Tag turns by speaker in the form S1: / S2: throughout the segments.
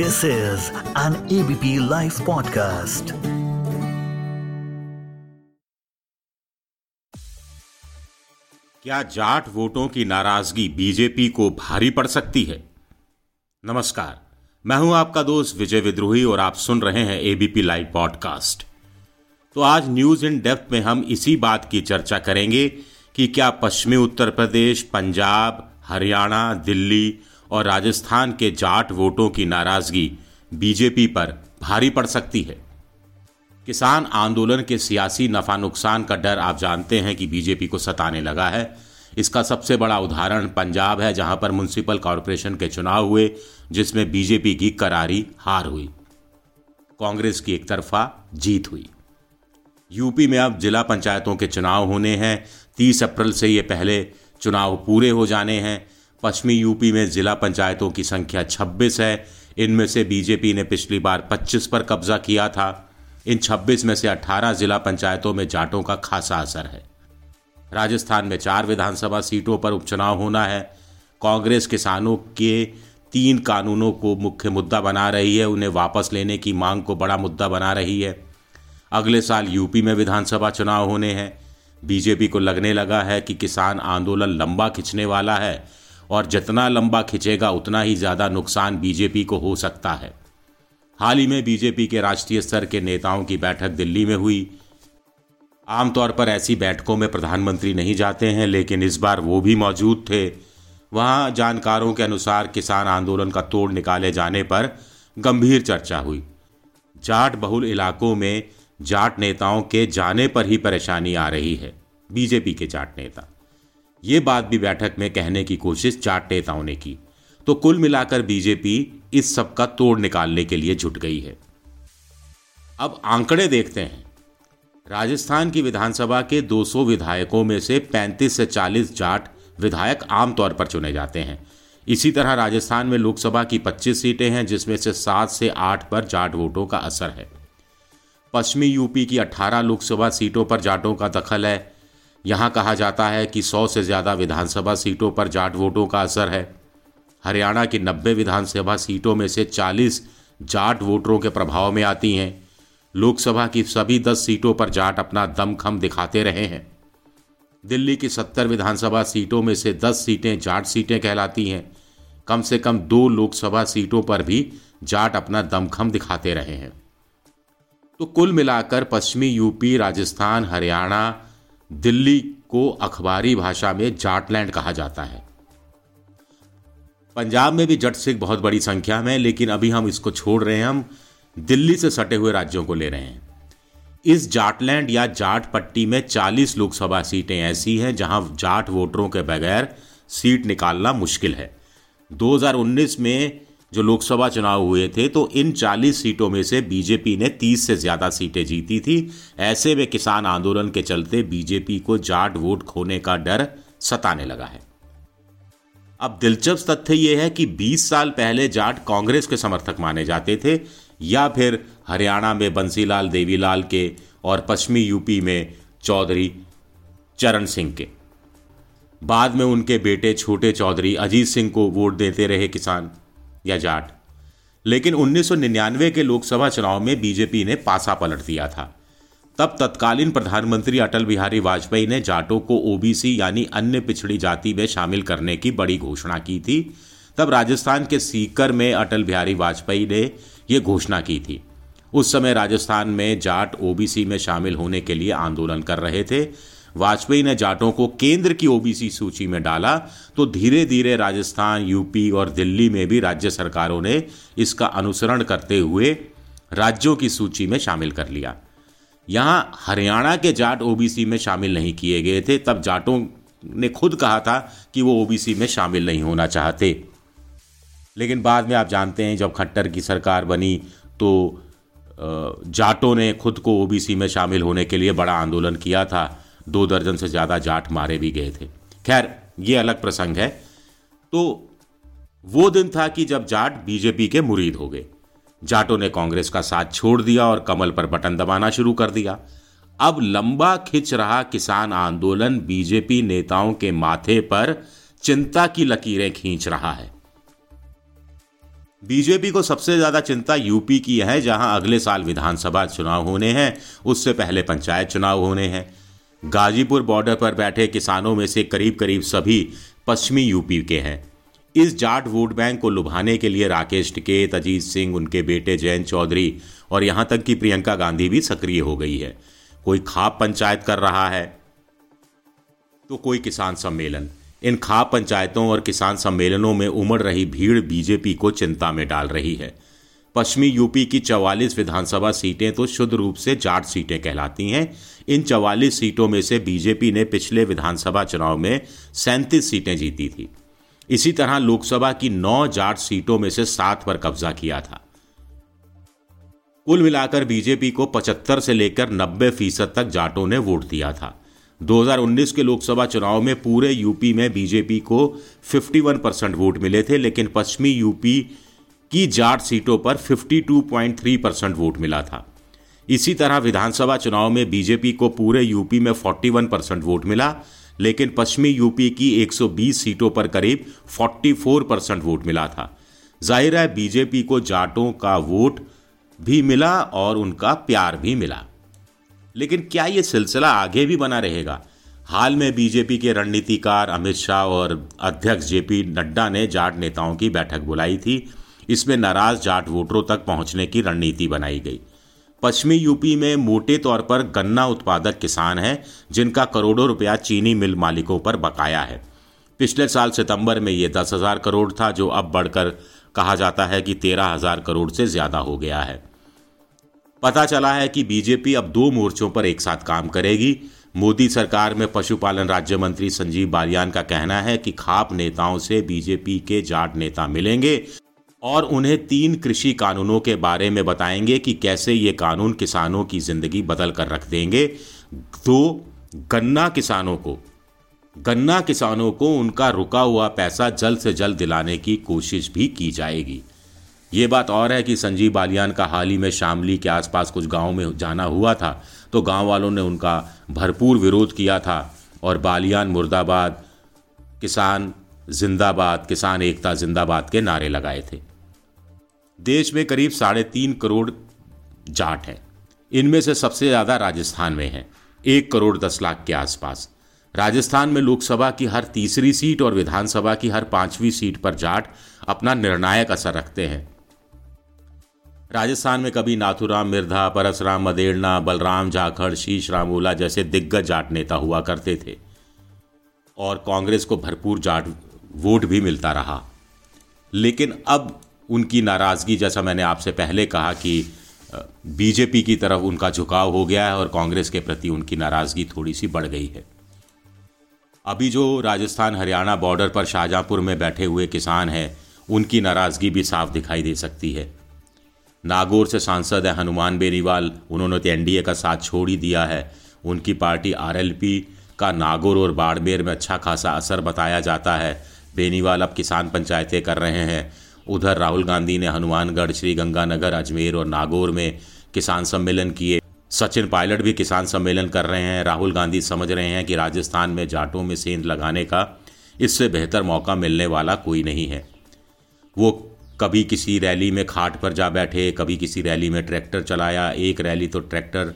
S1: This is an ABP Life podcast.
S2: क्या जाट वोटों की नाराज़गी बीजेपी को भारी पड़ सकती है नमस्कार, मैं हूँ आपका दोस्त विजय विद्रोही और आप सुन रहे हैं एबीपी लाइव पॉडकास्ट तो आज न्यूज़ इन डेप्थ में हम इसी बात की चर्चा करेंगे कि क्या पश्चिमी उत्तर प्रदेश, पंजाब, हरियाणा, दिल्ली और राजस्थान के जाट वोटों की नाराज़गी बीजेपी पर भारी पड़ सकती है। किसान आंदोलन के सियासी नफा नुकसान का डर आप जानते हैं कि बीजेपी को सताने लगा है। इसका सबसे बड़ा उदाहरण पंजाब है, जहाँ पर म्यूनसिपल कॉरपोरेशन के चुनाव हुए, जिसमें बीजेपी की करारी हार हुई। कांग्रेस की एक तरफा जीत हुई। यूपी में अब जिला पंचायतों के चुनाव होने हैं। तीस अप्रैल से ये पहले चुनाव पूरे हो जाने हैं। पश्चिमी यूपी में जिला पंचायतों की संख्या 26 है। इनमें से बीजेपी ने पिछली बार 25 पर कब्जा किया था। इन 26 में से 18 जिला पंचायतों में जाटों का खासा असर है। राजस्थान में चार विधानसभा सीटों पर उपचुनाव होना है। कांग्रेस किसानों के तीन कानूनों को मुख्य मुद्दा बना रही है। उन्हें वापस लेने की मांग को बड़ा मुद्दा बना रही है। अगले साल यूपी में विधानसभा चुनाव होने हैं। बीजेपी को लगने लगा है कि किसान आंदोलन लंबा खिंचने वाला है। और जितना लंबा खिंचेगा, उतना ही ज़्यादा नुकसान बीजेपी को हो सकता है। हाल ही में बीजेपी के राष्ट्रीय स्तर के नेताओं की बैठक दिल्ली में हुई। आमतौर पर ऐसी बैठकों में प्रधानमंत्री नहीं जाते हैं, लेकिन इस बार वो भी मौजूद थे। वहाँ जानकारों के अनुसार किसान आंदोलन का तोड़ निकाले जाने पर गंभीर चर्चा हुई। जाट बहुल इलाकों में जाट नेताओं के जाने पर ही परेशानी आ रही है। बीजेपी के जाट नेता ये बात भी बैठक में कहने की कोशिश जाट नेताओं ने की। तो कुल मिलाकर बीजेपी इस सब का तोड़ निकालने के लिए जुट गई है। अब आंकड़े देखते हैं। राजस्थान की विधानसभा के 200 विधायकों में से 35 से 40 जाट विधायक आमतौर पर चुने जाते हैं। इसी तरह राजस्थान में लोकसभा की 25 सीटें हैं, जिसमें से 7 से 8 पर जाट वोटों का असर है। पश्चिमी यूपी की 18 लोकसभा सीटों पर जाटों का दखल है। यहाँ कहा जाता है कि 100 से ज़्यादा विधानसभा सीटों पर जाट वोटों का असर है। हरियाणा की 90 विधानसभा सीटों में से 40 जाट वोटरों के प्रभाव में आती हैं। लोकसभा की सभी 10 सीटों पर जाट अपना दमखम दिखाते रहे हैं। दिल्ली की 70 विधानसभा सीटों में से 10 सीटें जाट सीटें कहलाती हैं। कम से कम दो लोकसभा सीटों पर भी जाट अपना दमखम दिखाते रहे हैं। तो कुल मिलाकर पश्चिमी यूपी, राजस्थान, हरियाणा दिल्ली को अखबारी भाषा में जाटलैंड कहा जाता है। पंजाब में भी जट सिख बहुत बड़ी संख्या में, लेकिन अभी हम इसको छोड़ रहे हैं, हम दिल्ली से सटे हुए राज्यों को ले रहे हैं। इस जाटलैंड या जाट पट्टी में 40 लोकसभा सीटें ऐसी हैं, जहाँ जाट वोटरों के बगैर सीट निकालना मुश्किल है। 2019 में जो लोकसभा चुनाव हुए थे तो इन 40 सीटों में से बीजेपी ने 30 से ज़्यादा सीटें जीती थी। ऐसे में किसान आंदोलन के चलते बीजेपी को जाट वोट खोने का डर सताने लगा है। अब दिलचस्प तथ्य यह है कि 20 साल पहले जाट कांग्रेस के समर्थक माने जाते थे, या फिर हरियाणा में बंसीलाल देवीलाल के और पश्चिमी यूपी में चौधरी चरण सिंह के। बाद में उनके बेटे छोटे चौधरी अजीत सिंह को वोट देते रहे किसान। या जाट। लेकिन 1999 के लोकसभा चुनाव में बीजेपी ने पासा पलट दिया था। तब तत्कालीन प्रधानमंत्री अटल बिहारी वाजपेयी ने जाटों को ओबीसी यानी अन्य पिछड़ी जाति में शामिल करने की बड़ी घोषणा की थी। तब राजस्थान के सीकर में अटल बिहारी वाजपेयी ने यह घोषणा की थी। उस समय राजस्थान में जाट ओबीसी में शामिल होने के लिए आंदोलन कर रहे थे। वाजपेयी ने जाटों को केंद्र की ओबीसी सूची में डाला तो धीरे धीरे राजस्थान, यूपी और दिल्ली में भी राज्य सरकारों ने इसका अनुसरण करते हुए राज्यों की सूची में शामिल कर लिया। यहाँ हरियाणा के जाट ओबीसी में शामिल नहीं किए गए थे, तब जाटों ने खुद कहा था कि वो ओबीसी में शामिल नहीं होना चाहते। लेकिन बाद में आप जानते हैं, जब खट्टर की सरकार बनी तो जाटों ने खुद को ओबीसी में शामिल होने के लिए बड़ा आंदोलन किया था। दो दर्जन से ज़्यादा जाट मारे भी गए थे। खैर, ये अलग प्रसंग है। तो वो दिन था कि जब जाट बीजेपी के मुरीद हो गए। जाटों ने कांग्रेस का साथ छोड़ दिया और कमल पर बटन दबाना शुरू कर दिया। अब लंबा खिंच रहा किसान आंदोलन, बीजेपी नेताओं के माथे पर चिंता की लकीरें खींच रहा है। बीजेपी को सबसे ज़्यादा चिंता यूपी की है, जहाँ अगले साल विधानसभा चुनाव होने हैं। उससे पहले पंचायत चुनाव होने हैं। गाजीपुर बॉर्डर पर बैठे किसानों में से करीब करीब सभी पश्चिमी यूपी के हैं। इस जाट वोट बैंक को लुभाने के लिए राकेश टिकेत, अजीत सिंह, उनके बेटे जयंत चौधरी और यहाँ तक कि प्रियंका गांधी भी सक्रिय हो गई है। कोई खाप पंचायत कर रहा है तो कोई किसान सम्मेलन। इन खाप पंचायतों और किसान सम्मेलनों में उमड़ रही भीड़ बीजेपी को चिंता में डाल रही है। पश्चिमी यूपी की चवालीस विधानसभा सीटें तो शुद्ध रूप से जाट सीटें कहलाती हैं। इन चवालीस सीटों में से बीजेपी ने पिछले विधानसभा चुनाव में सैंतीस सीटें जीती थी। इसी तरह लोकसभा की नौ जाट सीटों में से सात पर कब्जा किया था। कुल मिलाकर बीजेपी को 75 से लेकर 90 फ़ीसद तक जाटों ने वोट दिया था। 2019 के लोकसभा चुनाव में पूरे यूपी में बीजेपी को 51 परसेंट वोट मिले थे, लेकिन पश्चिमी यूपी की जाट सीटों पर 52.3 परसेंट वोट मिला था। इसी तरह विधानसभा चुनाव में बीजेपी को पूरे यूपी में 41 परसेंट वोट मिला, लेकिन पश्चिमी यूपी की 120 सीटों पर करीब 44 परसेंट वोट मिला था। ज़ाहिर है, बीजेपी को जाटों का वोट भी मिला और उनका प्यार भी मिला। लेकिन क्या यह सिलसिला आगे भी बना रहेगा? हाल में बीजेपी के रणनीतिकार अमित शाह और अध्यक्ष जेपी नड्डा ने जाट नेताओं की बैठक बुलाई थी। इसमें नाराज़ जाट वोटरों तक पहुँचने की रणनीति बनाई गई। पश्चिमी यूपी में मोटे तौर पर गन्ना उत्पादक किसान हैं, जिनका करोड़ों रुपया चीनी मिल मालिकों पर बकाया है। पिछले साल सितंबर में ये दस हज़ार करोड़ था, जो अब बढ़कर कहा जाता है कि तेरह हज़ार करोड़ से ज़्यादा हो गया है। पता चला है कि बीजेपी अब दो मोर्चों पर एक साथ काम करेगी। मोदी सरकार में पशुपालन राज्य मंत्री संजीव बालियान का कहना है कि खाप नेताओं से बीजेपी के जाट नेता मिलेंगे। और उन्हें तीन कृषि कानूनों के बारे में बताएँगे कि कैसे ये कानून किसानों की ज़िंदगी बदल कर रख देंगे। तो गन्ना किसानों को। गन्ना किसानों को उनका रुका हुआ पैसा जल्द से जल्द दिलाने की कोशिश भी की जाएगी। ये बात और है कि संजीव बालियान का हाल ही में शामली के आसपास कुछ गाँवों में जाना हुआ था तो गाँव वालों ने उनका भरपूर विरोध किया था और बालियान मुर्दाबाद किसान जिंदाबाद, किसान एकता जिंदाबाद के नारे लगाए थे। देश में करीब साढ़े तीन करोड़ जाट हैं। इनमें से सबसे ज़्यादा राजस्थान में है। एक करोड़ दस लाख के आसपास। राजस्थान में लोकसभा की हर तीसरी सीट और विधानसभा की हर पांचवी सीट पर जाट अपना निर्णायक असर रखते हैं। राजस्थान में कभी नाथुराम मिर्धा परसराम मदेड़ना, बलराम जाखड़, शीश रामोला जैसे दिग्गज जाट नेता हुआ करते थे। और कांग्रेस को भरपूर जाट वोट भी मिलता रहा। लेकिन अब उनकी नाराज़गी जैसा मैंने आपसे पहले कहा कि बीजेपी की तरफ़ उनका झुकाव हो गया है और कांग्रेस के प्रति उनकी नाराज़गी थोड़ी सी बढ़ गई है। अभी जो राजस्थान हरियाणा बॉर्डर पर शाहजहांपुर में बैठे हुए किसान हैं, उनकी नाराज़गी भी साफ़ दिखाई दे सकती है। नागौर से सांसद है हनुमान बेनीवाल, उन्होंने तो एनडीए का साथ छोड़ ही दिया है। उनकी पार्टी आरएलपी का नागौर और बाड़मेर में अच्छा खासा असर बताया जाता है। बेनीवाल अब किसान पंचायतें कर रहे हैं। उधर राहुल गांधी ने हनुमानगढ़, श्री गंगानगर, अजमेर और नागौर में किसान सम्मेलन किए। सचिन पायलट भी किसान सम्मेलन कर रहे हैं। राहुल गांधी समझ रहे हैं कि राजस्थान में जाटों में सेंध लगाने का इससे बेहतर मौका मिलने वाला कोई नहीं है। वो कभी किसी रैली में खाट पर जा बैठे, कभी किसी रैली में ट्रैक्टर चलाया। एक रैली तो ट्रैक्टर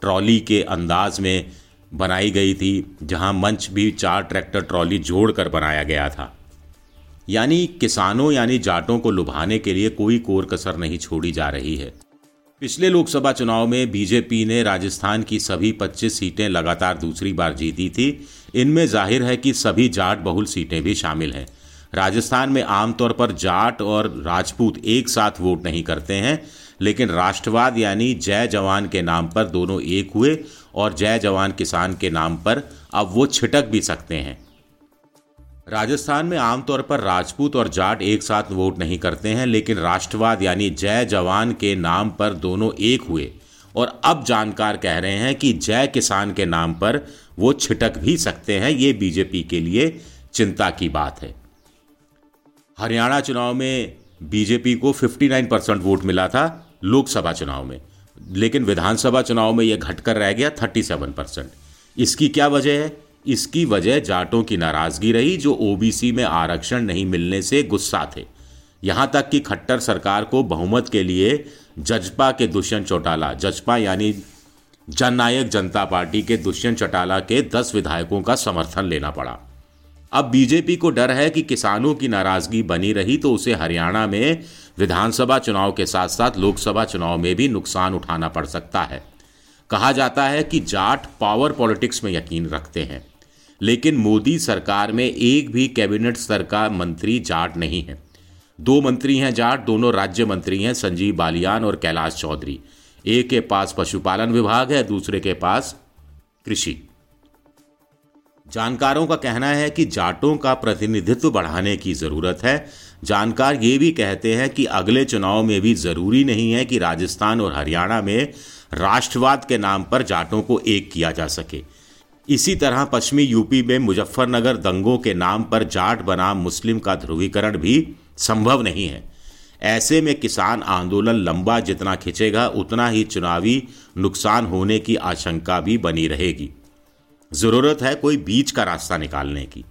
S2: ट्रॉली के अंदाज में बनाई गई थी, जहाँ मंच भी चार ट्रैक्टर ट्रॉली जोड़कर बनाया गया था। यानी किसानों यानी जाटों को लुभाने के लिए कोई कोर कसर नहीं छोड़ी जा रही है। पिछले लोकसभा चुनाव में बीजेपी ने राजस्थान की सभी 25 सीटें लगातार दूसरी बार जीती थी। इनमें ज़ाहिर है कि सभी जाट बहुल सीटें भी शामिल हैं। राजस्थान में आमतौर पर जाट और राजपूत एक साथ वोट नहीं करते हैं, लेकिन राष्ट्रवाद यानी जय जवान के नाम पर दोनों एक हुए और जय जवान किसान के नाम पर अब वो छिटक भी सकते हैं। राजस्थान में आमतौर पर राजपूत और जाट एक साथ वोट नहीं करते हैं, लेकिन राष्ट्रवाद यानी जय जवान के नाम पर दोनों एक हुए। और अब जानकार कह रहे हैं कि जय किसान के नाम पर वो छिटक भी सकते हैं, ये बीजेपी के लिए चिंता की बात है। हरियाणा चुनाव में बीजेपी को 59 परसेंट वोट मिला था लोकसभा चुनाव में, लेकिन विधानसभा चुनाव में यह घटकर रह गया 37 परसेंट। इसकी क्या वजह है? इसकी वजह जाटों की नाराज़गी रही, जो ओबीसी में आरक्षण नहीं मिलने से गुस्सा थे। यहाँ तक कि खट्टर सरकार को बहुमत के लिए जजपा के दुष्यंत चौटाला, जजपा यानी जननायक जनता पार्टी के दुष्यंत चौटाला के दस विधायकों का समर्थन लेना पड़ा। अब बीजेपी को डर है कि किसानों की नाराज़गी बनी रही तो उसे हरियाणा में विधानसभा चुनाव के साथ साथ लोकसभा चुनाव में भी नुकसान उठाना पड़ सकता है। कहा जाता है कि जाट पावर पॉलिटिक्स में यकीन रखते हैं। लेकिन मोदी सरकार में एक भी कैबिनेट स्तर का मंत्री जाट नहीं है। दो मंत्री हैं जाट, दोनों राज्य मंत्री हैं, संजीव बालियान और कैलाश चौधरी। एक के पास पशुपालन विभाग है, दूसरे के पास कृषि। जानकारों का कहना है कि जाटों का प्रतिनिधित्व बढ़ाने की ज़रूरत है। जानकार ये भी कहते हैं कि अगले चुनाव में भी ज़रूरी नहीं है कि राजस्थान और हरियाणा में राष्ट्रवाद के नाम पर जाटों को एक किया जा सके। इसी तरह पश्चिमी यूपी में मुजफ्फरनगर दंगों के नाम पर जाट बनाम मुस्लिम का ध्रुवीकरण भी संभव नहीं है। ऐसे में किसान आंदोलन लंबा जितना खिंचेगा, उतना ही चुनावी नुकसान होने की आशंका भी बनी रहेगी। ज़रूरत है कोई बीच का रास्ता निकालने की।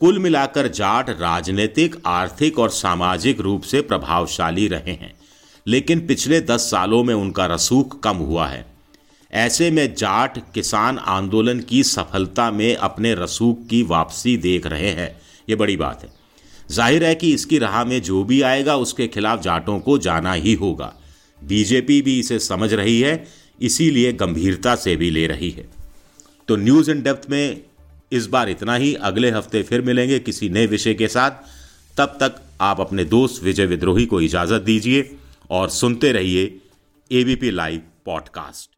S2: कुल मिलाकर जाट राजनीतिक, आर्थिक और सामाजिक रूप से प्रभावशाली रहे हैं, लेकिन पिछले दस सालों में उनका रसूख कम हुआ है। ऐसे में जाट किसान आंदोलन की सफलता में अपने रसूख की वापसी देख रहे हैं। ये बड़ी बात है। ज़ाहिर है कि इसकी राह में जो भी आएगा, उसके खिलाफ जाटों को जाना ही होगा। बीजेपी भी इसे समझ रही है, इसीलिए गंभीरता से भी ले रही है। तो न्यूज़ इन डेप्थ में इस बार इतना ही। अगले हफ़्ते फिर मिलेंगे किसी नए विषय के साथ। तब तक आप अपने दोस्त विजय विद्रोही को इजाज़त दीजिए और सुनते रहिए ABP live podcast